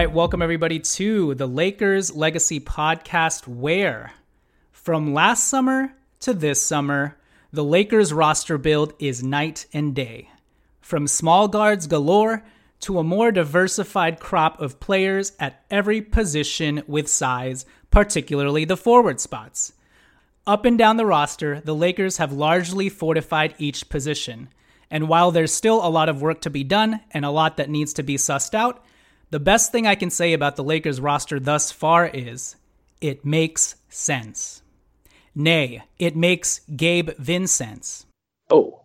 Right, welcome everybody to the Lakers Legacy Podcast, where from last summer to this summer, the Lakers roster build is night and day. From small guards galore to a more diversified crop of players at every position with size, particularly the forward spots. Up and down the roster, the Lakers have largely fortified each position. And while there's still a lot of work to be done and a lot that needs to be sussed out, the best thing I can say about the Lakers roster thus far is it makes sense. Nay, it makes Gabe Vincent. Oh.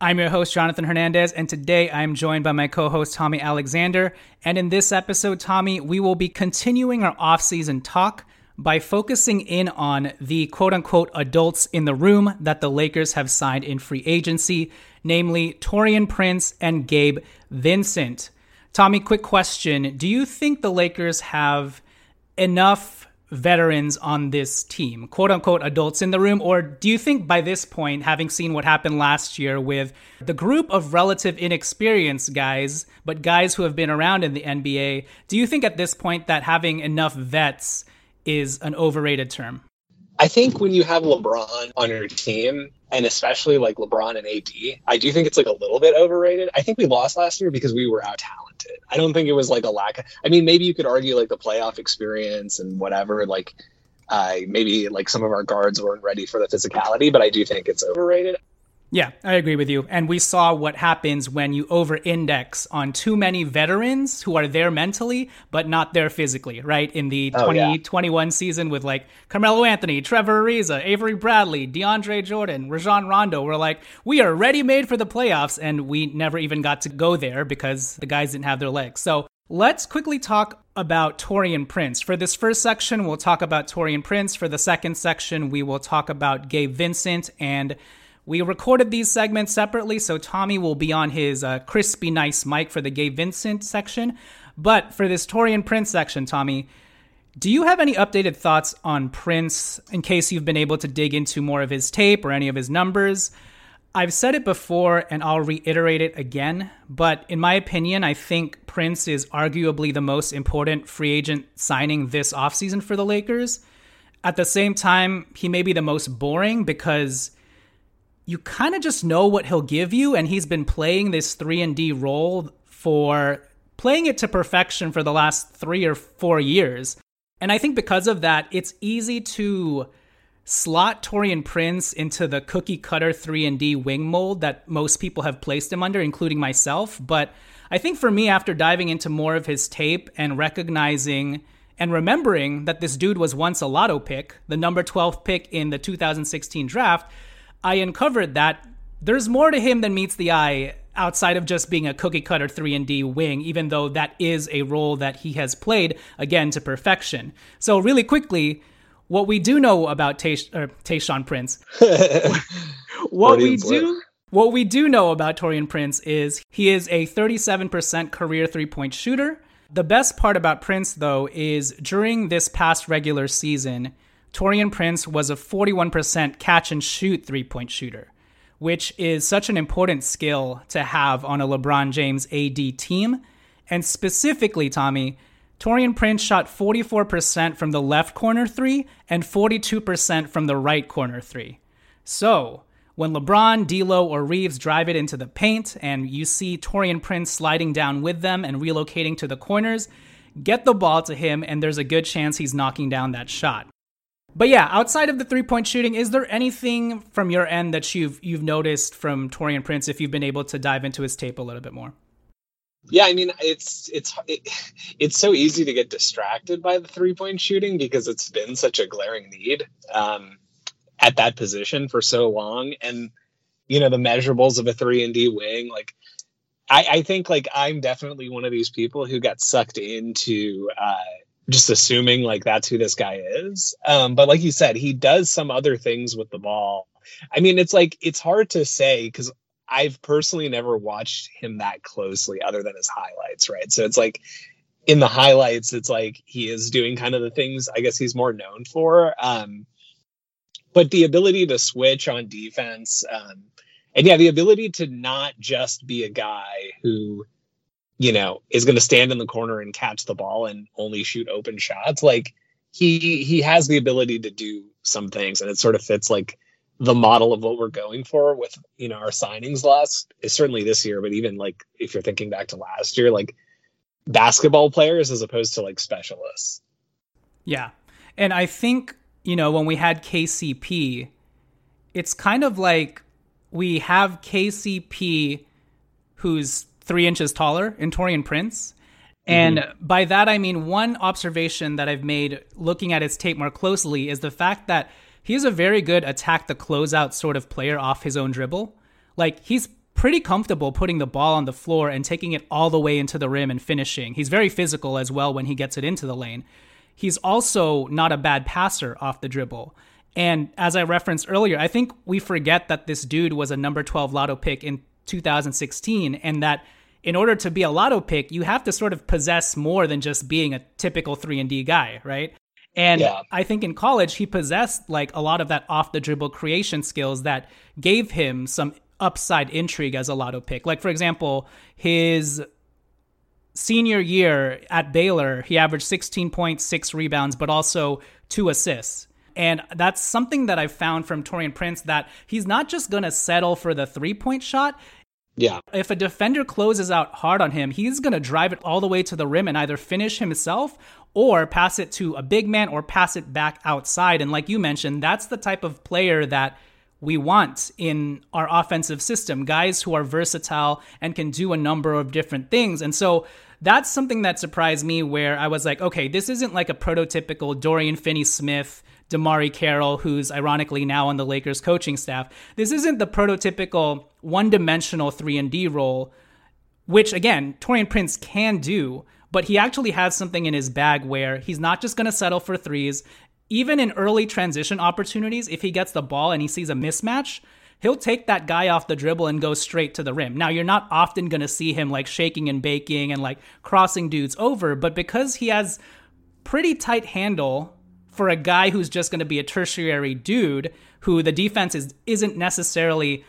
I'm your host, Jonathan Hernandez, and today I'm joined by my co host, Tommy Alexander. And in this episode, Tommy, we will be continuing our off-season talk by focusing in on the quote unquote adults in the room that the Lakers have signed in free agency, namely Taurean Prince and Gabe Vincent. Tommy, quick question. Do you think the Lakers have enough veterans on this team, quote unquote adults in the room? Or do you think by this point, having seen what happened last year with the group of relative inexperienced guys, but guys who have been around in the NBA, do you think at this point that having enough vets is an overrated term? I think when you have LeBron on your team, and especially like LeBron and AD, I do think it's like a little bit overrated. I think we lost last year because we were out talented. I don't think it was like a lack of, I mean, maybe you could argue like the playoff experience and whatever, like uh, maybe like some of our guards weren't ready for the physicality, but I do think it's overrated. Yeah, I agree with you. And we saw what happens when you over index on too many veterans who are there mentally, but not there physically, right? In the Oh, yeah. 2021 season with like Carmelo Anthony, Trevor Ariza, Avery Bradley, DeAndre Jordan, Rajon Rondo, we're like, we are ready made for the playoffs. And we never even got to go there because the guys didn't have their legs. So let's quickly talk about Taurean Prince. For this first section, we'll talk about Taurean Prince. For the second section, we will talk about Gabe Vincent and we recorded these segments separately, so Tommy will be on his uh, crispy, nice mic for the Gabe Vincent section. But for this Taurean Prince section, Tommy, do you have any updated thoughts on Prince in case you've been able to dig into more of his tape or any of his numbers? I've said it before and I'll reiterate it again, but in my opinion, I think Prince is arguably the most important free agent signing this offseason for the Lakers. At the same time, he may be the most boring because you kind of just know what he'll give you and he's been playing this 3 and D role for playing it to perfection for the last 3 or 4 years. And I think because of that, it's easy to slot Taurean Prince into the cookie cutter 3 and D wing mold that most people have placed him under including myself, but I think for me after diving into more of his tape and recognizing and remembering that this dude was once a lotto pick, the number 12 pick in the 2016 draft, I uncovered that there's more to him than meets the eye outside of just being a cookie cutter 3 and D wing even though that is a role that he has played again to perfection. So really quickly, what we do know about er, Tayshaun Prince, what we do what we do know about Taurean Prince is he is a 37% career three-point shooter. The best part about Prince though is during this past regular season, Taurean Prince was a 41% catch and shoot three-point shooter, which is such an important skill to have on a LeBron James AD team. And specifically, Tommy, Taurean Prince shot 44% from the left corner three and 42% from the right corner three. So, When LeBron, D'Lo, or Reaves drive it into the paint and you see Taurean Prince sliding down with them and relocating to the corners, get the ball to him and there's a good chance he's knocking down that shot. But yeah, outside of the three-point shooting, is there anything from your end that you've you've noticed from Taurean Prince if you've been able to dive into his tape a little bit more? Yeah, I mean it's it's it, it's so easy to get distracted by the three point shooting because it's been such a glaring need um, at that position for so long, and you know the measurables of a three and D wing. Like, I, I think like I'm definitely one of these people who got sucked into uh, just assuming like that's who this guy is. Um, but like you said, he does some other things with the ball. I mean, it's like it's hard to say because I've personally never watched him that closely other than his highlights, right? So it's like in the highlights, it's like he is doing kind of the things I guess he's more known for. Um, but the ability to switch on defense, um, and yeah, the ability to not just be a guy who, you know, is going to stand in the corner and catch the ball and only shoot open shots. Like he he has the ability to do some things, and it sort of fits like the model of what we're going for with you know our signings last is certainly this year but even like if you're thinking back to last year like basketball players as opposed to like specialists yeah and i think you know when we had kcp it's kind of like we have kcp who's three inches taller in Taurean prince and mm-hmm. by that i mean one observation that i've made looking at his tape more closely is the fact that he's a very good attack the closeout sort of player off his own dribble. Like he's pretty comfortable putting the ball on the floor and taking it all the way into the rim and finishing. He's very physical as well when he gets it into the lane. He's also not a bad passer off the dribble. And as I referenced earlier, I think we forget that this dude was a number 12 lotto pick in 2016 and that in order to be a lotto pick, you have to sort of possess more than just being a typical 3 and D guy, right? And yeah. I think in college, he possessed like a lot of that off the dribble creation skills that gave him some upside intrigue as a lotto pick. Like, for example, his senior year at Baylor, he averaged 16.6 rebounds, but also two assists. And that's something that I've found from Taurean Prince that he's not just going to settle for the three point shot. Yeah. If a defender closes out hard on him, he's going to drive it all the way to the rim and either finish himself or pass it to a big man or pass it back outside. And like you mentioned, that's the type of player that we want in our offensive system guys who are versatile and can do a number of different things. And so that's something that surprised me where I was like, okay, this isn't like a prototypical Dorian Finney Smith DeMarre Carroll, who's ironically now on the Lakers coaching staff. This isn't the prototypical one-dimensional 3 and D role, which again, Taurean Prince can do, but he actually has something in his bag where he's not just going to settle for threes. Even in early transition opportunities, if he gets the ball and he sees a mismatch, he'll take that guy off the dribble and go straight to the rim. Now, you're not often going to see him like shaking and baking and like crossing dudes over, but because he has pretty tight handle for a guy who's just going to be a tertiary dude who the defense is isn't necessarily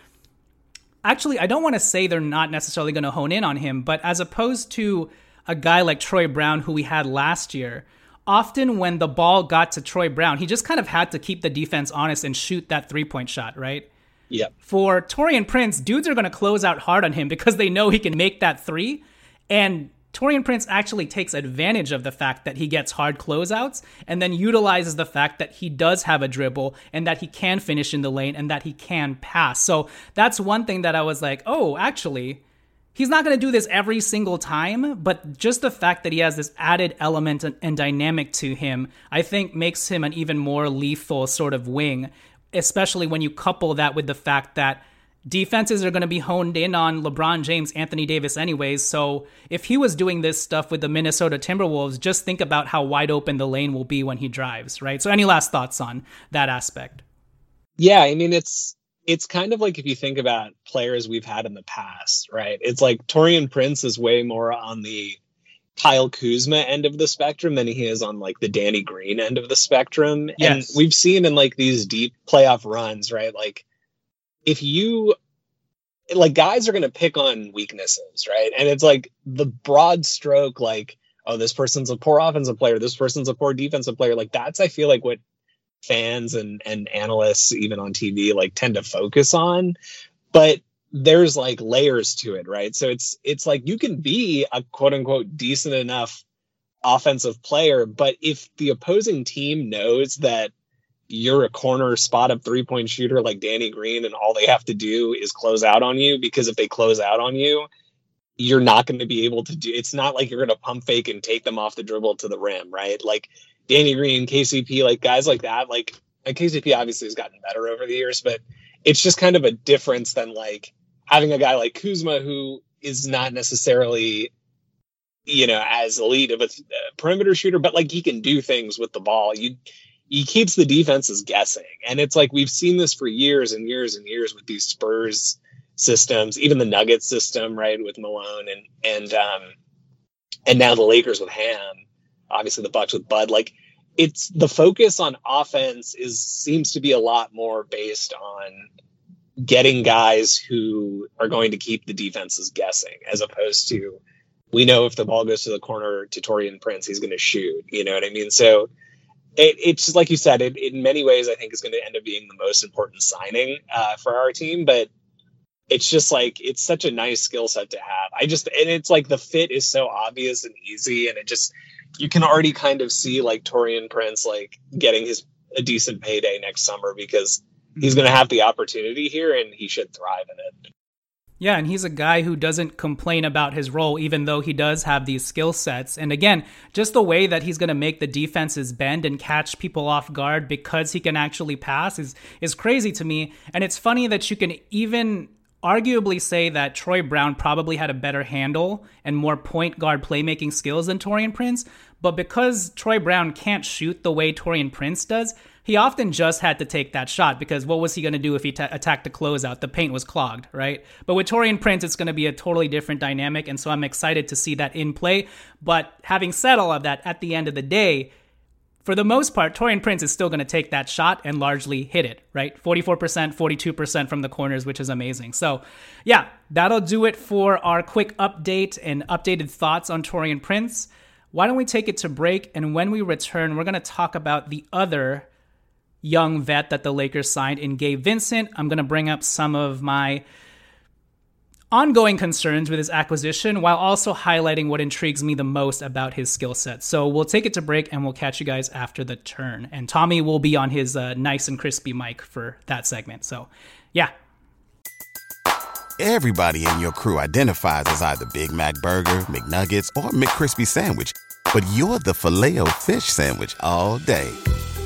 actually I don't want to say they're not necessarily going to hone in on him, but as opposed to a guy like Troy Brown who we had last year, often when the ball got to Troy Brown, he just kind of had to keep the defense honest and shoot that three-point shot, right? Yeah. For Taurean Prince, dudes are going to close out hard on him because they know he can make that three. And Taurean Prince actually takes advantage of the fact that he gets hard closeouts and then utilizes the fact that he does have a dribble and that he can finish in the lane and that he can pass. So that's one thing that I was like, oh, actually, he's not going to do this every single time, but just the fact that he has this added element and dynamic to him, I think makes him an even more lethal sort of wing, especially when you couple that with the fact that defenses are going to be honed in on LeBron James, Anthony Davis, anyways. So if he was doing this stuff with the Minnesota Timberwolves, just think about how wide open the lane will be when he drives, right? So any last thoughts on that aspect? Yeah, I mean it's it's kind of like if you think about players we've had in the past, right? It's like Taurean Prince is way more on the Kyle Kuzma end of the spectrum than he is on like the Danny Green end of the spectrum. Yes. And we've seen in like these deep playoff runs, right? Like if you like guys are going to pick on weaknesses, right? And it's like the broad stroke, like, oh, this person's a poor offensive player, this person's a poor defensive player. Like that's, I feel like what fans and and analysts even on TV like tend to focus on but there's like layers to it right so it's it's like you can be a quote unquote decent enough offensive player but if the opposing team knows that you're a corner spot up three point shooter like Danny Green and all they have to do is close out on you because if they close out on you you're not going to be able to do it's not like you're going to pump fake and take them off the dribble to the rim right like Danny Green, KCP, like guys like that. Like KCP obviously has gotten better over the years, but it's just kind of a difference than like having a guy like Kuzma who is not necessarily you know as elite of a, a perimeter shooter, but like he can do things with the ball. You he keeps the defenses guessing, and it's like we've seen this for years and years and years with these Spurs systems, even the Nuggets system, right, with Malone and and um and now the Lakers with Ham obviously the Bucks with Bud. Like it's the focus on offense is seems to be a lot more based on getting guys who are going to keep the defenses guessing as opposed to we know if the ball goes to the corner to Taurean Prince, he's going to shoot. You know what I mean? So it, it's like you said, it, in many ways, I think is going to end up being the most important signing uh, for our team. But it's just like it's such a nice skill set to have. I just and it's like the fit is so obvious and easy, and it just you can already kind of see like Taurean Prince like getting his a decent payday next summer because he's going to have the opportunity here and he should thrive in it. Yeah, and he's a guy who doesn't complain about his role, even though he does have these skill sets. And again, just the way that he's going to make the defenses bend and catch people off guard because he can actually pass is is crazy to me. And it's funny that you can even arguably say that Troy Brown probably had a better handle and more point guard playmaking skills than Taurean Prince, but because Troy Brown can't shoot the way Taurean Prince does, he often just had to take that shot because what was he going to do if he t- attacked the closeout? The paint was clogged, right? But with Taurean Prince, it's going to be a totally different dynamic, and so I'm excited to see that in play. But having said all of that, at the end of the day, for the most part, Taurean Prince is still going to take that shot and largely hit it, right? 44%, 42% from the corners, which is amazing. So, yeah, that'll do it for our quick update and updated thoughts on Taurean Prince. Why don't we take it to break? And when we return, we're going to talk about the other young vet that the Lakers signed in Gabe Vincent. I'm going to bring up some of my ongoing concerns with his acquisition while also highlighting what intrigues me the most about his skill set. So we'll take it to break and we'll catch you guys after the turn. And Tommy will be on his uh, nice and crispy mic for that segment. So, yeah. Everybody in your crew identifies as either Big Mac Burger, McNuggets, or McCrispy Sandwich, but you're the filet fish Sandwich all day.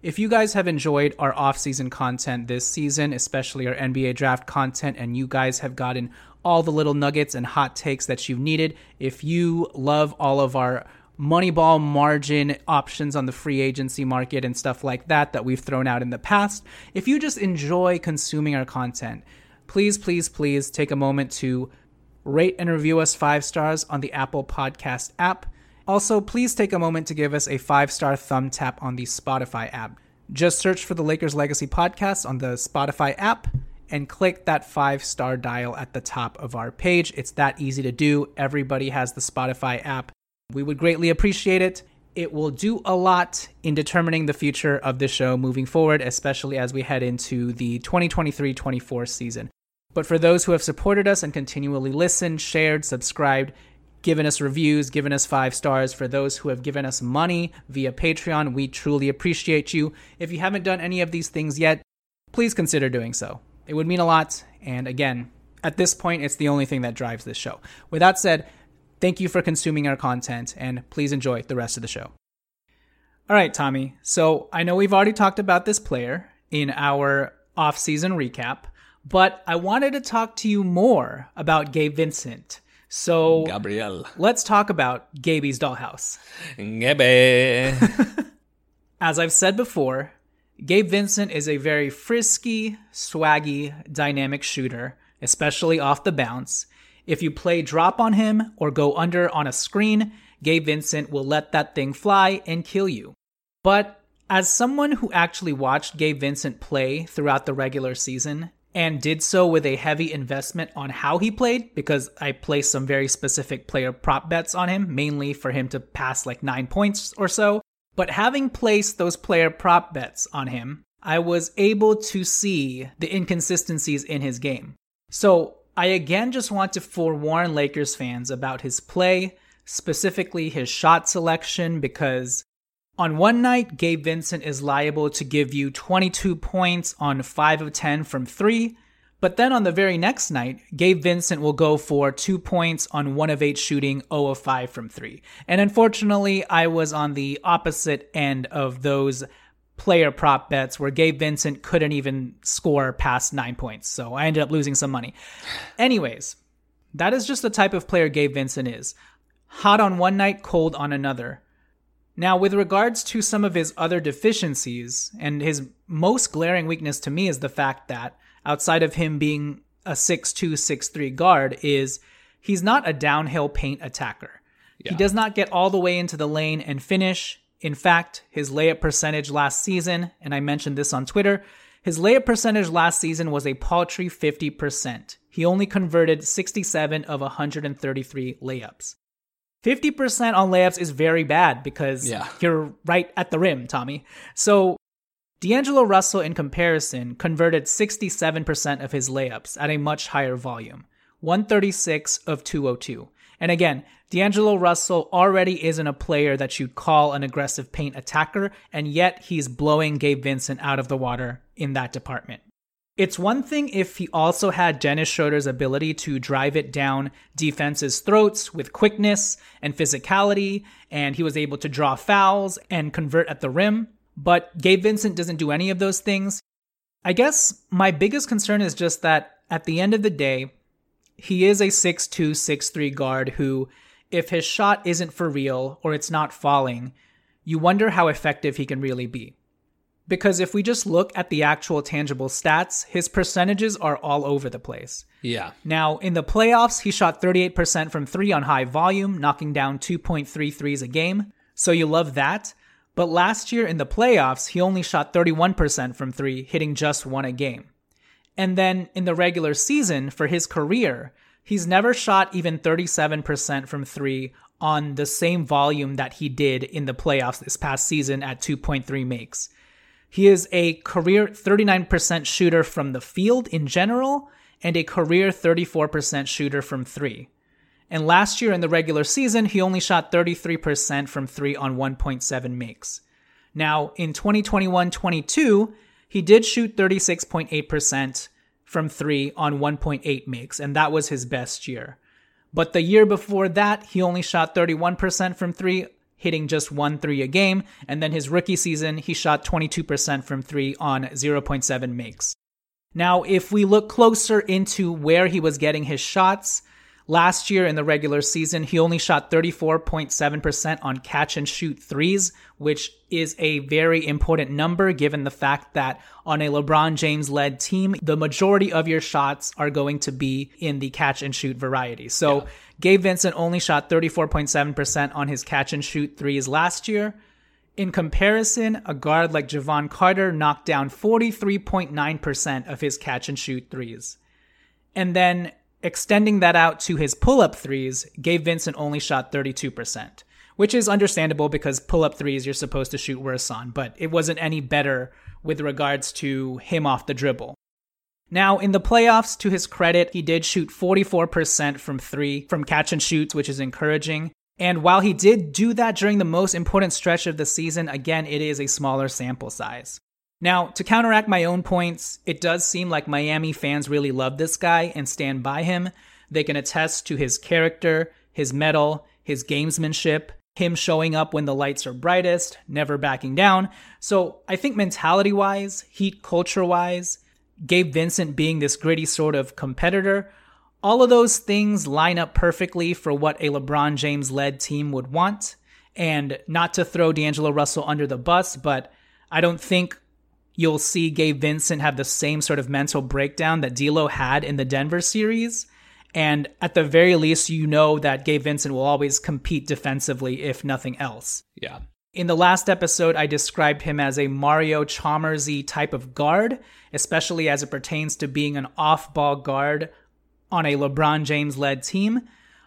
If you guys have enjoyed our off-season content this season, especially our NBA draft content, and you guys have gotten all the little nuggets and hot takes that you've needed, if you love all of our Moneyball margin options on the free agency market and stuff like that that we've thrown out in the past. If you just enjoy consuming our content, please, please, please take a moment to rate and review us five stars on the Apple Podcast app. Also, please take a moment to give us a five star thumb tap on the Spotify app. Just search for the Lakers Legacy Podcast on the Spotify app and click that five star dial at the top of our page. It's that easy to do. Everybody has the Spotify app. We would greatly appreciate it. It will do a lot in determining the future of the show moving forward, especially as we head into the 2023 24 season. But for those who have supported us and continually listened, shared, subscribed, given us reviews, given us five stars, for those who have given us money via Patreon, we truly appreciate you. If you haven't done any of these things yet, please consider doing so. It would mean a lot. And again, at this point, it's the only thing that drives this show. With that said, Thank you for consuming our content, and please enjoy the rest of the show. All right, Tommy. So I know we've already talked about this player in our off-season recap, but I wanted to talk to you more about Gabe Vincent. So, Gabriel. let's talk about Gaby's dollhouse. Gabe. As I've said before, Gabe Vincent is a very frisky, swaggy, dynamic shooter especially off the bounce. If you play drop on him or go under on a screen, Gabe Vincent will let that thing fly and kill you. But as someone who actually watched Gabe Vincent play throughout the regular season and did so with a heavy investment on how he played, because I placed some very specific player prop bets on him, mainly for him to pass like nine points or so. But having placed those player prop bets on him, I was able to see the inconsistencies in his game. So I again just want to forewarn Lakers fans about his play, specifically his shot selection, because on one night, Gabe Vincent is liable to give you 22 points on 5 of 10 from 3. But then on the very next night, Gabe Vincent will go for 2 points on 1 of 8 shooting, 0 of 5 from 3. And unfortunately, I was on the opposite end of those player prop bets where Gabe Vincent couldn't even score past 9 points. So I ended up losing some money. Anyways, that is just the type of player Gabe Vincent is. Hot on one night, cold on another. Now, with regards to some of his other deficiencies, and his most glaring weakness to me is the fact that outside of him being a 6'2, 6'3 guard, is he's not a downhill paint attacker. Yeah. He does not get all the way into the lane and finish. In fact, his layup percentage last season, and I mentioned this on Twitter, his layup percentage last season was a paltry 50%. He only converted 67 of 133 layups. 50% on layups is very bad because yeah. you're right at the rim, Tommy. So D'Angelo Russell, in comparison, converted 67% of his layups at a much higher volume 136 of 202. And again, D'Angelo Russell already isn't a player that you'd call an aggressive paint attacker, and yet he's blowing Gabe Vincent out of the water in that department. It's one thing if he also had Dennis Schroeder's ability to drive it down defenses' throats with quickness and physicality, and he was able to draw fouls and convert at the rim. But Gabe Vincent doesn't do any of those things. I guess my biggest concern is just that at the end of the day, he is a 6'2, 6'3 guard who, if his shot isn't for real or it's not falling, you wonder how effective he can really be because if we just look at the actual tangible stats, his percentages are all over the place. Yeah. Now, in the playoffs, he shot 38% from three on high volume, knocking down 2.3 threes a game. So you love that. But last year in the playoffs, he only shot 31% from three, hitting just one a game. And then in the regular season, for his career, he's never shot even 37% from three on the same volume that he did in the playoffs this past season at 2.3 makes. He is a career 39% shooter from the field in general and a career 34% shooter from three. And last year in the regular season, he only shot 33% from three on 1.7 makes. Now, in 2021 22, he did shoot 36.8% from three on 1.8 makes, and that was his best year. But the year before that, he only shot 31% from three hitting just one three a game. And then his rookie season, he shot 22% from three on 0.7 makes. Now, if we look closer into where he was getting his shots, Last year in the regular season, he only shot 34.7% on catch and shoot threes, which is a very important number given the fact that on a LeBron James led team, the majority of your shots are going to be in the catch and shoot variety. So yeah. Gabe Vincent only shot 34.7% on his catch and shoot threes last year. In comparison, a guard like Jevon Carter knocked down 43.9% of his catch and shoot threes. And then Extending that out to his pull up threes, Gabe Vincent only shot 32%, which is understandable because pull up threes you're supposed to shoot worse on, but it wasn't any better with regards to him off the dribble. Now, in the playoffs, to his credit, he did shoot 44% from three from catch and shoots, which is encouraging. And while he did do that during the most important stretch of the season, again, it is a smaller sample size. Now, to counteract my own points, it does seem like Miami fans really love this guy and stand by him. They can attest to his character, his mettle, his gamesmanship, him showing up when the lights are brightest, never backing down. So I think mentality wise, heat culture wise, Gabe Vincent being this gritty sort of competitor, all of those things line up perfectly for what a LeBron James led team would want. And not to throw D'Angelo Russell under the bus, but I don't think you'll see Gabe Vincent have the same sort of mental breakdown that D'Lo had in the Denver series. And at the very least, you know that Gabe Vincent will always compete defensively, if nothing else. Yeah. In the last episode, I described him as a Mario Chalmersy type of guard, especially as it pertains to being an off ball guard on a LeBron James led team.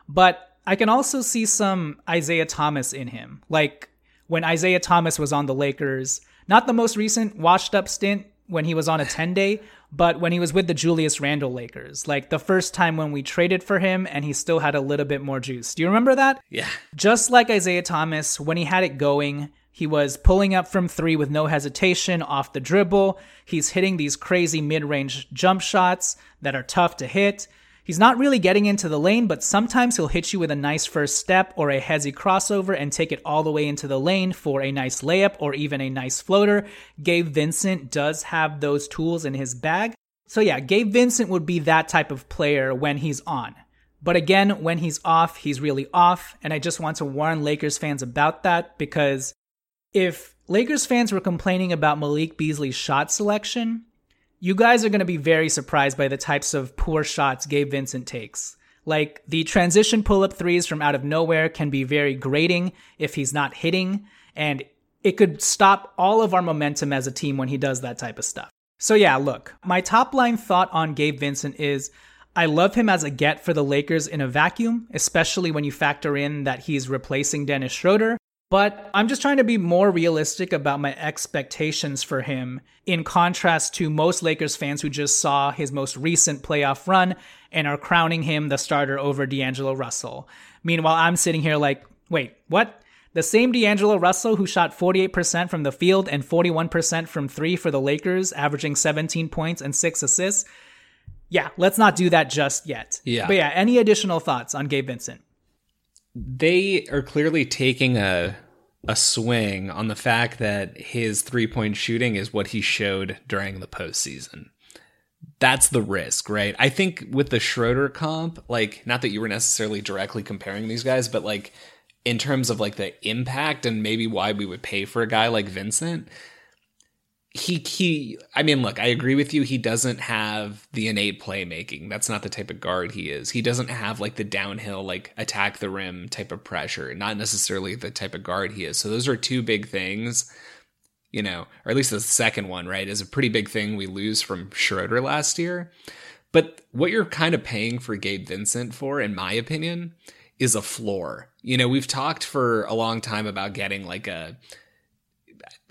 But I can also see some Isaiah Thomas in him. Like when Isaiah Thomas was on the Lakers, not the most recent washed up stint when he was on a 10 day, but when he was with the Julius Randle Lakers, like the first time when we traded for him and he still had a little bit more juice. Do you remember that? Yeah. Just like Isaiah Thomas, when he had it going, he was pulling up from three with no hesitation off the dribble. He's hitting these crazy mid range jump shots that are tough to hit. He's not really getting into the lane, but sometimes he'll hit you with a nice first step or a hezzy crossover and take it all the way into the lane for a nice layup or even a nice floater. Gabe Vincent does have those tools in his bag. So yeah, Gabe Vincent would be that type of player when he's on. But again, when he's off, he's really off. And I just want to warn Lakers fans about that because if Lakers fans were complaining about Malik Beasley's shot selection, you guys are going to be very surprised by the types of poor shots Gabe Vincent takes. Like the transition pull up threes from out of nowhere can be very grating if he's not hitting, and it could stop all of our momentum as a team when he does that type of stuff. So, yeah, look, my top line thought on Gabe Vincent is I love him as a get for the Lakers in a vacuum, especially when you factor in that he's replacing Dennis Schroeder. But I'm just trying to be more realistic about my expectations for him in contrast to most Lakers fans who just saw his most recent playoff run and are crowning him the starter over D'Angelo Russell. Meanwhile, I'm sitting here like, wait, what? The same D'Angelo Russell who shot 48% from the field and 41% from three for the Lakers, averaging 17 points and six assists. Yeah, let's not do that just yet. Yeah. But yeah, any additional thoughts on Gabe Vincent? They are clearly taking a a swing on the fact that his three point shooting is what he showed during the postseason. That's the risk, right? I think with the Schroeder comp, like not that you were necessarily directly comparing these guys, but like in terms of like the impact and maybe why we would pay for a guy like Vincent, he he I mean look, I agree with you he doesn't have the innate playmaking. That's not the type of guard he is. He doesn't have like the downhill like attack the rim type of pressure. Not necessarily the type of guard he is. So those are two big things. You know, or at least the second one, right, is a pretty big thing we lose from Schroeder last year. But what you're kind of paying for Gabe Vincent for, in my opinion, is a floor. You know, we've talked for a long time about getting like a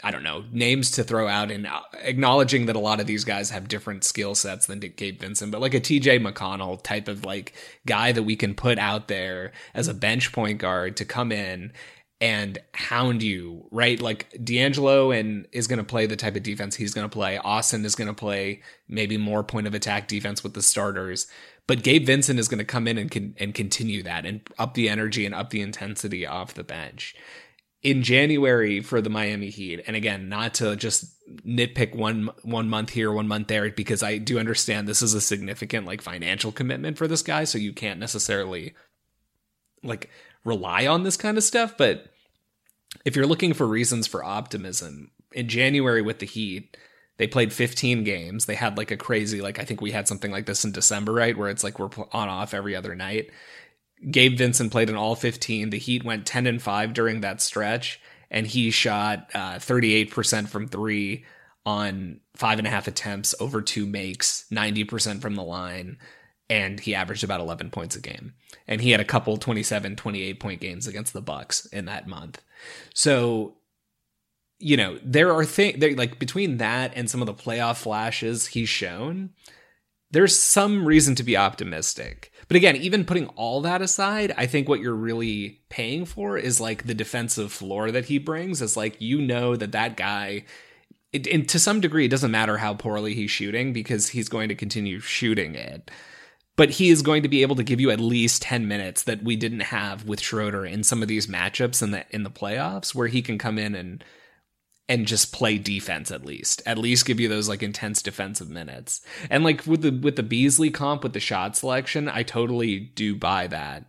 I don't know, names to throw out and uh, acknowledging that a lot of these guys have different skill sets than Gabe Vincent, but like a TJ McConnell type of like guy that we can put out there as a bench point guard to come in and hound you, right? Like D'Angelo and is going to play the type of defense he's going to play. Austin is going to play maybe more point of attack defense with the starters. But Gabe Vincent is going to come in and can, and continue that and up the energy and up the intensity off the bench in January for the Miami Heat, and again, not to just nitpick one one month here, one month there, because I do understand this is a significant like financial commitment for this guy, so you can't necessarily like rely on this kind of stuff. But if you're looking for reasons for optimism, in January with the Heat, they played 15 games. They had like a crazy, like I think we had something like this in December, right, where it's like we're on off every other night. Gabe Vincent played in all 15. The Heat went 10 and 5 during that stretch, and he shot uh, 38% from three on five and a half attempts, over two makes, 90% from the line, and he averaged about 11 points a game. And he had a couple 27, 28 point games against the Bucks in that month. So, you know, there are things like between that and some of the playoff flashes he's shown, there's some reason to be optimistic. But again, even putting all that aside, I think what you're really paying for is like the defensive floor that he brings. Is like you know that that guy, it, and to some degree, it doesn't matter how poorly he's shooting because he's going to continue shooting it. But he is going to be able to give you at least ten minutes that we didn't have with Schroeder in some of these matchups in the in the playoffs, where he can come in and and just play defense at least. At least give you those like intense defensive minutes. And like with the with the Beasley comp with the shot selection, I totally do buy that.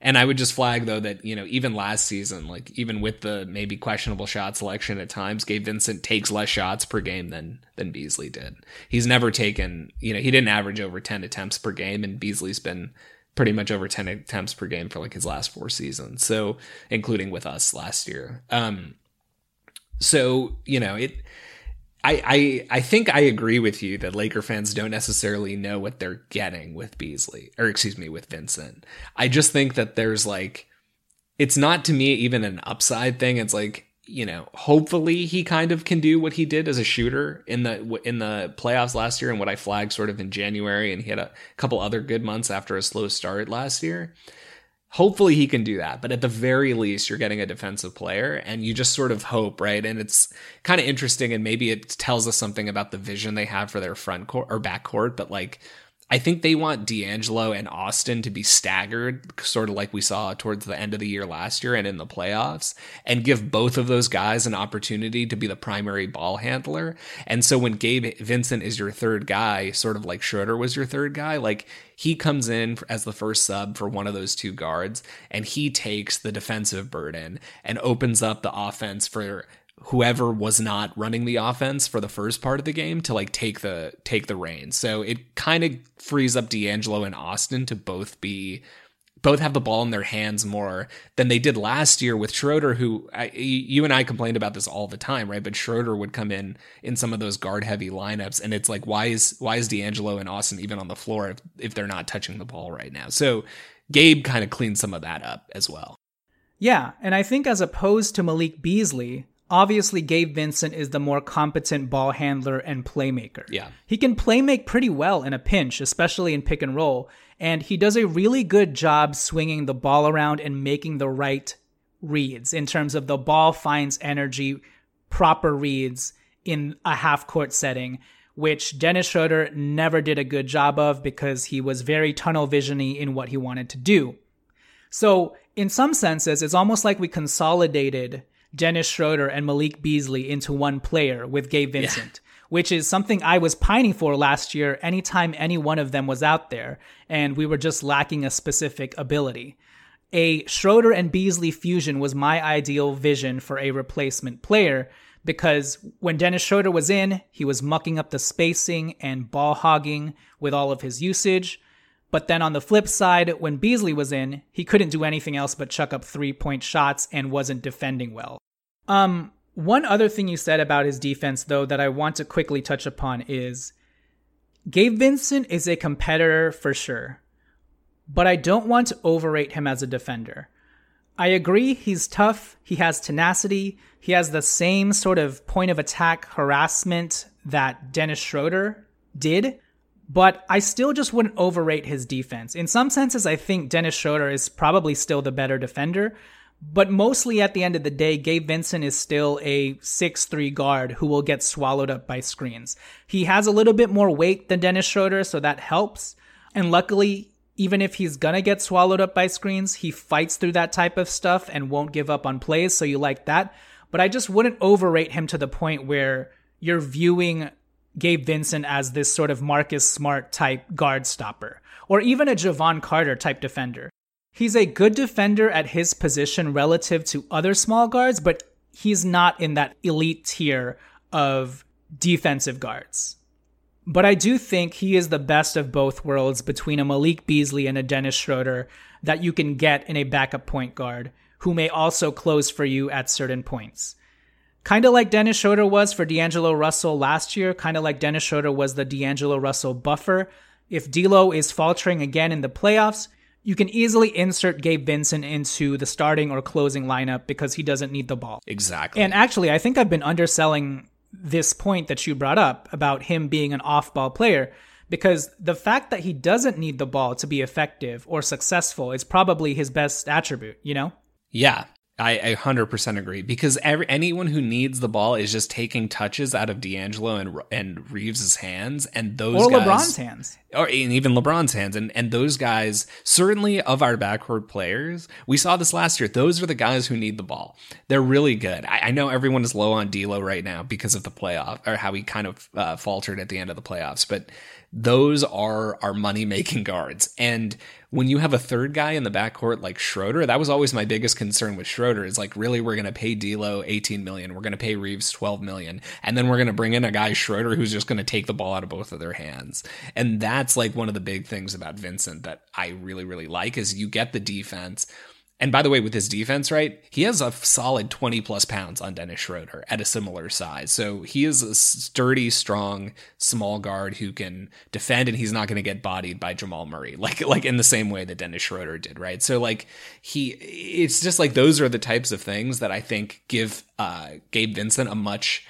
And I would just flag though that, you know, even last season, like even with the maybe questionable shot selection at times, Gabe Vincent takes less shots per game than than Beasley did. He's never taken, you know, he didn't average over 10 attempts per game and Beasley's been pretty much over 10 attempts per game for like his last four seasons. So, including with us last year. Um so, you know, it I, I I think I agree with you that Laker fans don't necessarily know what they're getting with Beasley, or excuse me, with Vincent. I just think that there's like, it's not to me even an upside thing. It's like you know, hopefully he kind of can do what he did as a shooter in the in the playoffs last year, and what I flagged sort of in January, and he had a couple other good months after a slow start last year. Hopefully he can do that, but at the very least, you're getting a defensive player, and you just sort of hope, right? And it's kind of interesting, and maybe it tells us something about the vision they have for their front court or back court. But like, I think they want D'Angelo and Austin to be staggered, sort of like we saw towards the end of the year last year and in the playoffs, and give both of those guys an opportunity to be the primary ball handler. And so when Gabe Vincent is your third guy, sort of like Schroeder was your third guy, like he comes in as the first sub for one of those two guards and he takes the defensive burden and opens up the offense for whoever was not running the offense for the first part of the game to like take the take the reins. So it kind of frees up D'Angelo and Austin to both be both have the ball in their hands more than they did last year with Schroeder, who I, you and I complained about this all the time, right? But Schroeder would come in in some of those guard heavy lineups, and it's like, why is why is D'Angelo and Austin even on the floor if, if they're not touching the ball right now? So Gabe kind of cleaned some of that up as well. Yeah, and I think as opposed to Malik Beasley, obviously Gabe Vincent is the more competent ball handler and playmaker. Yeah. He can playmake pretty well in a pinch, especially in pick and roll, and he does a really good job swinging the ball around and making the right reads in terms of the ball finds energy, proper reads in a half court setting. Which Dennis Schroeder never did a good job of because he was very tunnel visiony in what he wanted to do. So, in some senses, it's almost like we consolidated Dennis Schroeder and Malik Beasley into one player with Gabe Vincent, yeah. which is something I was pining for last year anytime any one of them was out there, and we were just lacking a specific ability. A Schroeder and Beasley fusion was my ideal vision for a replacement player because when Dennis Schroeder was in, he was mucking up the spacing and ball hogging with all of his usage. But then on the flip side, when Beasley was in, he couldn't do anything else but chuck up three point shots and wasn't defending well. Um, one other thing you said about his defense, though, that I want to quickly touch upon is Gabe Vincent is a competitor for sure, but I don't want to overrate him as a defender. I agree he's tough, he has tenacity, he has the same sort of point of attack harassment that Dennis Schroeder did, but I still just wouldn't overrate his defense. In some senses, I think Dennis Schroeder is probably still the better defender, but mostly at the end of the day, Gabe Vincent is still a six-three guard who will get swallowed up by screens. He has a little bit more weight than Dennis Schroeder, so that helps. And luckily, even if he's gonna get swallowed up by screens, he fights through that type of stuff and won't give up on plays, so you like that. But I just wouldn't overrate him to the point where you're viewing Gabe Vincent as this sort of Marcus Smart type guard stopper, or even a Jevon Carter type defender. He's a good defender at his position relative to other small guards, but he's not in that elite tier of defensive guards. But I do think he is the best of both worlds between a Malik Beasley and a Dennis Schroeder that you can get in a backup point guard who may also close for you at certain points. Kind of like Dennis Schroeder was for D'Angelo Russell last year, kind of like Dennis Schroeder was the D'Angelo Russell buffer. If D'Lo is faltering again in the playoffs, you can easily insert Gabe Vincent into the starting or closing lineup because he doesn't need the ball. Exactly. And actually, I think I've been underselling this point that you brought up about him being an off ball player because the fact that he doesn't need the ball to be effective or successful is probably his best attribute, you know? Yeah. I, I 100% agree. Because every, anyone who needs the ball is just taking touches out of D'Angelo and and Reaves's hands. And those or guys, LeBron's hands. Or and even LeBron's hands. And and those guys certainly of our backcourt players we saw this last year. Those are the guys who need the ball. They're really good. I, I know everyone is low on D'Lo right now because of the playoff or how he kind of uh, faltered at the end of the playoffs. But those are our money making guards and when you have a third guy in the backcourt like Schroeder, that was always my biggest concern with Schroeder is like, really, we're going to pay D'Lo 18 million. We're going to pay Reaves 12 million. And then we're going to bring in a guy, Schroeder, who's just going to take the ball out of both of their hands. And that's like one of the big things about Vincent that I really, really like is you get the defense and by the way, with his defense, right, he has a solid 20 plus pounds on Dennis Schroeder at a similar size. So he is a sturdy, strong, small guard who can defend and he's not going to get bodied by Jamal Murray, like, like in the same way that Dennis Schroeder did, right? So like he, it's just like those are the types of things that I think give uh, Gabe Vincent a much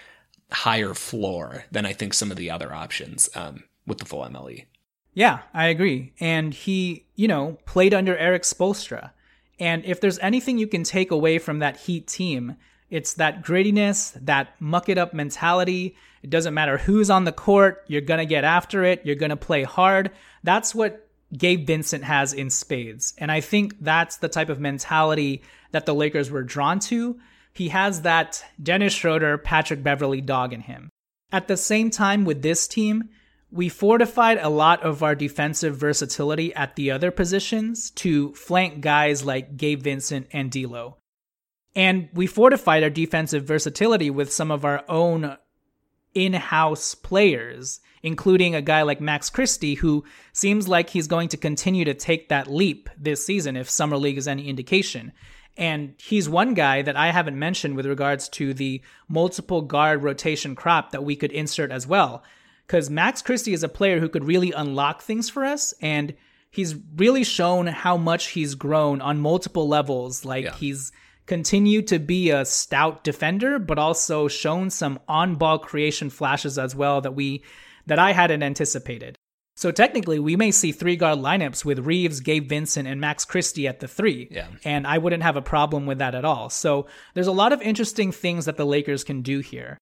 higher floor than I think some of the other options um, with the full MLE. Yeah, I agree. And he, you know, played under Erik Spoelstra and if there's anything you can take away from that Heat team, it's that grittiness, that muck it up mentality. It doesn't matter who's on the court, you're going to get after it, you're going to play hard. That's what Gabe Vincent has in spades. And I think that's the type of mentality that the Lakers were drawn to. He has that Dennis Schroeder, Patrick Beverley dog in him. At the same time, with this team, we fortified a lot of our defensive versatility at the other positions to flank guys like Gabe Vincent and D'Lo. And we fortified our defensive versatility with some of our own in-house players, including a guy like Max Christie, who seems like he's going to continue to take that leap this season if Summer League is any indication. And he's one guy that I haven't mentioned with regards to the multiple guard rotation crop that we could insert as well because Max Christie is a player who could really unlock things for us, and he's really shown how much he's grown on multiple levels. Like yeah. he's continued to be a stout defender, but also shown some on-ball creation flashes as well that we that I hadn't anticipated. So technically, we may see three guard lineups with Reaves, Gabe Vincent, and Max Christie at the three. Yeah. And I wouldn't have a problem with that at all. So there's a lot of interesting things that the Lakers can do here.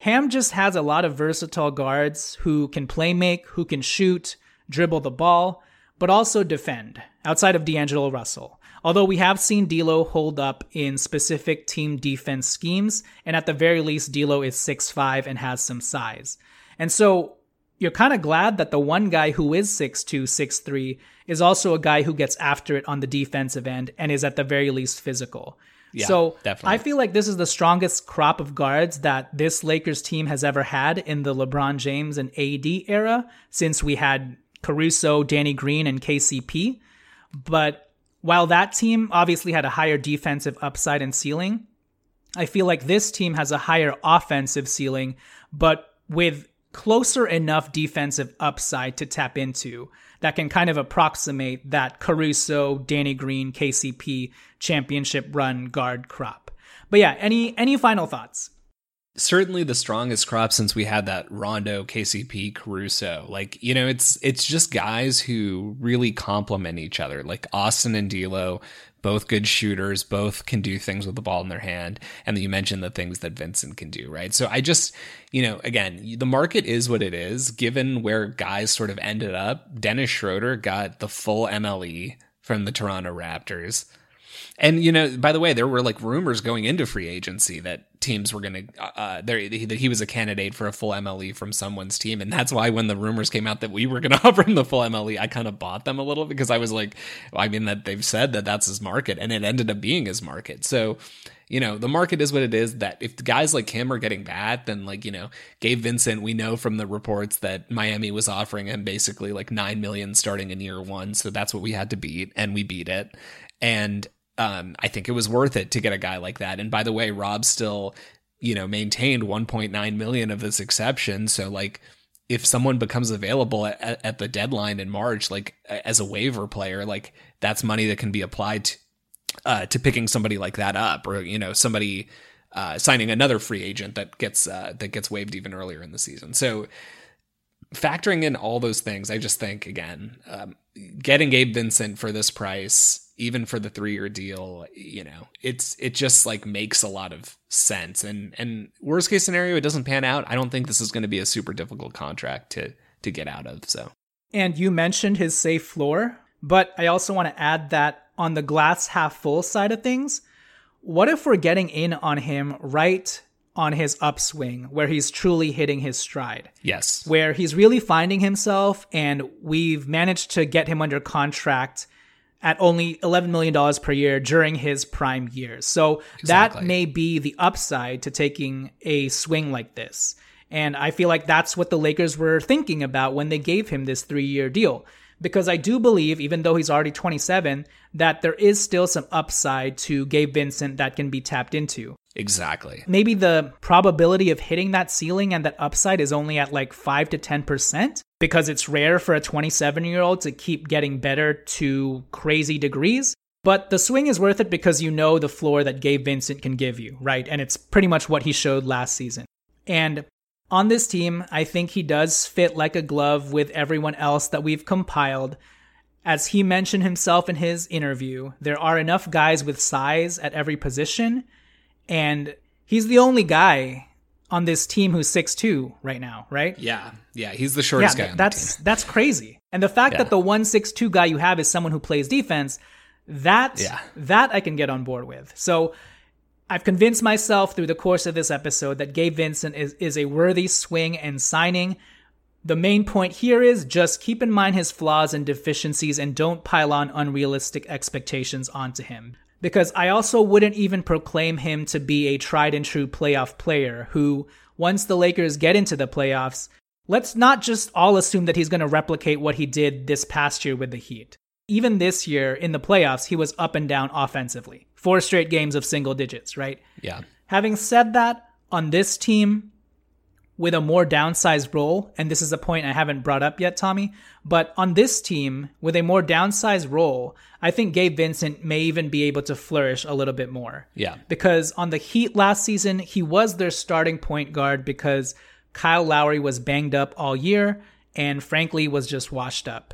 Ham just has a lot of versatile guards who can play make, who can shoot, dribble the ball, but also defend, outside of D'Angelo Russell. Although we have seen D'Lo hold up in specific team defense schemes, and at the very least, D'Lo is 6'5 and has some size. And so you're kind of glad that the one guy who is 6'2, 6'3 is also a guy who gets after it on the defensive end and is at the very least physical. Yeah, so definitely. I feel like this is the strongest crop of guards that this Lakers team has ever had in the LeBron James and AD era since we had Caruso, Danny Green, and KCP. But while that team obviously had a higher defensive upside and ceiling, I feel like this team has a higher offensive ceiling, but with closer enough defensive upside to tap into that can kind of approximate that Caruso, Danny Green, KCP championship run guard crop. But yeah, any any final thoughts? Certainly the strongest crop since we had that Rondo, KCP, Caruso. Like, you know, it's it's just guys who really complement each other. Like Austin and D'Lo both good shooters, both can do things with the ball in their hand. And you mentioned the things that Vincent can do, right? So I just, you know, again, the market is what it is. Given where guys sort of ended up, Dennis Schroeder got the full MLE from the Toronto Raptors. And you know, by the way, there were like rumors going into free agency that teams were going to uh, uh there that he was a candidate for a full MLE from someone's team, and that's why when the rumors came out that we were going to offer him the full MLE, I kind of bought them a little because I was like, well, I mean that they've said that that's his market, and it ended up being his market. So, you know, the market is what it is. That if guys like him are getting bad, then like you know, Gabe Vincent, we know from the reports that Miami was offering him basically like nine million starting in year one, so that's what we had to beat, and we beat it. And um, I think it was worth it to get a guy like that. And by the way, Rob still, you know, maintained 1.9 million of this exception. So like, if someone becomes available at, at the deadline in March, like as a waiver player, like that's money that can be applied to, uh, to picking somebody like that up, or you know, somebody uh, signing another free agent that gets uh, that gets waived even earlier in the season. So factoring in all those things, I just think again, um, getting Gabe Vincent for this price even for the three year deal, you know, it's it just like makes a lot of sense. And and worst case scenario, it doesn't pan out. I don't think this is going to be a super difficult contract to to get out of. So, and you mentioned his safe floor, but I also want to add that on the glass half full side of things, what if we're getting in on him right on his upswing where he's truly hitting his stride. Yes. Where he's really finding himself and we've managed to get him under contract at only $11 million per year during his prime years. So Exactly. that may be the upside to taking a swing like this. And I feel like that's what the Lakers were thinking about when they gave him this three year deal. Because I do believe, even though he's already 27, that there is still some upside to Gabe Vincent that can be tapped into Exactly. maybe the probability of hitting that ceiling and that upside is only at like 5 to 10% because it's rare for a 27 year old to keep getting better to crazy degrees. But the swing is worth it because you know the floor that Gabe Vincent can give you, right? And it's pretty much what he showed last season. And on this team, I think he does fit like a glove with everyone else that we've compiled. As he mentioned himself in his interview, there are enough guys with size at every position and he's the only guy on this team who's 6'2 right now, right? Yeah. Yeah. He's the shortest guy on that's the team. that's crazy. And the fact Yeah. that the one six two guy you have is someone who plays defense, that Yeah. that I can get on board with. So I've convinced myself through the course of this episode that Gabe Vincent is, is a worthy swing and signing. The main point here is just keep in mind his flaws and deficiencies and don't pile on unrealistic expectations onto him. Because I also wouldn't even proclaim him to be a tried and true playoff player who, once the Lakers get into the playoffs, let's not just all assume that he's going to replicate what he did this past year with the Heat. Even this year in the playoffs, he was up and down offensively. Four straight games of single digits, right? Yeah. Having said that, on this team, with a more downsized role, and this is a point I haven't brought up yet, Tommy, but on this team, with a more downsized role, I think Gabe Vincent may even be able to flourish a little bit more. Yeah. Because on the Heat last season, he was their starting point guard because Kyle Lowry was banged up all year and frankly was just washed up.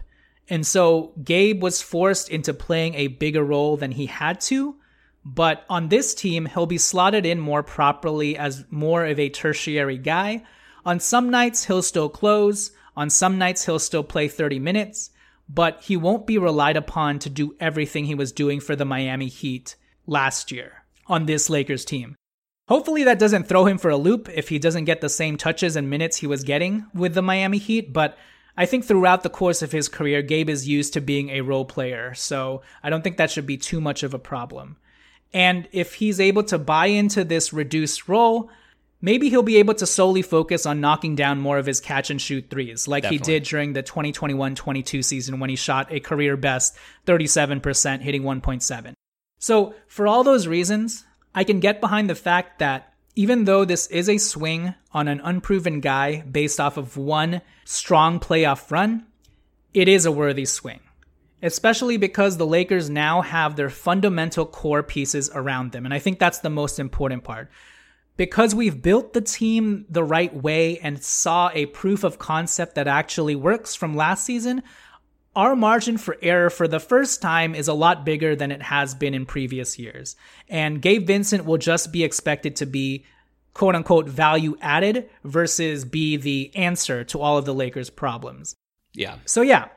And so Gabe was forced into playing a bigger role than he had to. But on this team, he'll be slotted in more properly as more of a tertiary guy. On some nights, he'll still close. On some nights, he'll still play 30 minutes. But he won't be relied upon to do everything he was doing for the Miami Heat last year on this Lakers team. Hopefully, that doesn't throw him for a loop if he doesn't get the same touches and minutes he was getting with the Miami Heat, but I think throughout the course of his career, Gabe is used to being a role player, so I don't think that should be too much of a problem. And if he's able to buy into this reduced role, maybe he'll be able to solely focus on knocking down more of his catch and shoot threes, like he did during the 2021 22 season when he shot a career best 37%, hitting 1.7. So, for all those reasons, I can get behind the fact that even though this is a swing on an unproven guy based off of one strong playoff run, it is a worthy swing. Especially because the Lakers now have their fundamental core pieces around them. And I think that's the most important part. Because we've built the team the right way and saw a proof of concept that actually works from last season, our margin for error for the first time is a lot bigger than it has been in previous years. And Gabe Vincent will just be expected to be quote unquote value added versus be the answer to all of the Lakers' problems. Yeah. So, yeah,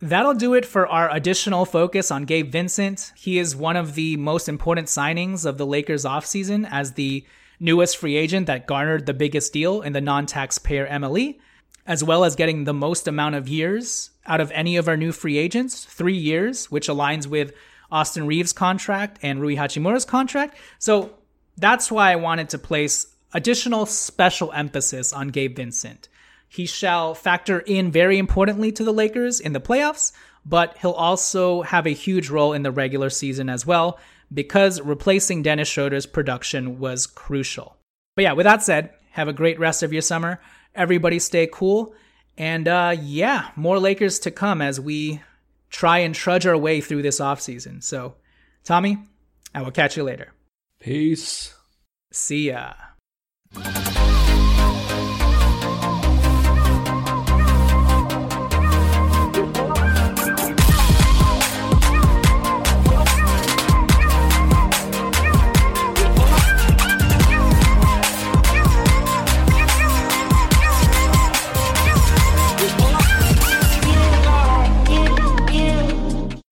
that'll do it for our additional focus on Gabe Vincent. He is one of the most important signings of the Lakers offseason as the newest free agent that garnered the biggest deal in the non taxpayer MLE, as well as getting the most amount of years out of any of our new free agents three years, which aligns with Austin Reaves' contract and Rui Hachimura's contract. So, that's why I wanted to place additional special emphasis on Gabe Vincent. He shall factor in very importantly to the Lakers in the playoffs, but he'll also have a huge role in the regular season as well because replacing Dennis Schroeder's production was crucial. But yeah, with that said, have a great rest of your summer. Everybody stay cool. And uh, yeah, more Lakers to come as we try and trudge our way through this offseason. So, Tommy, I will catch you later. Peace. See ya.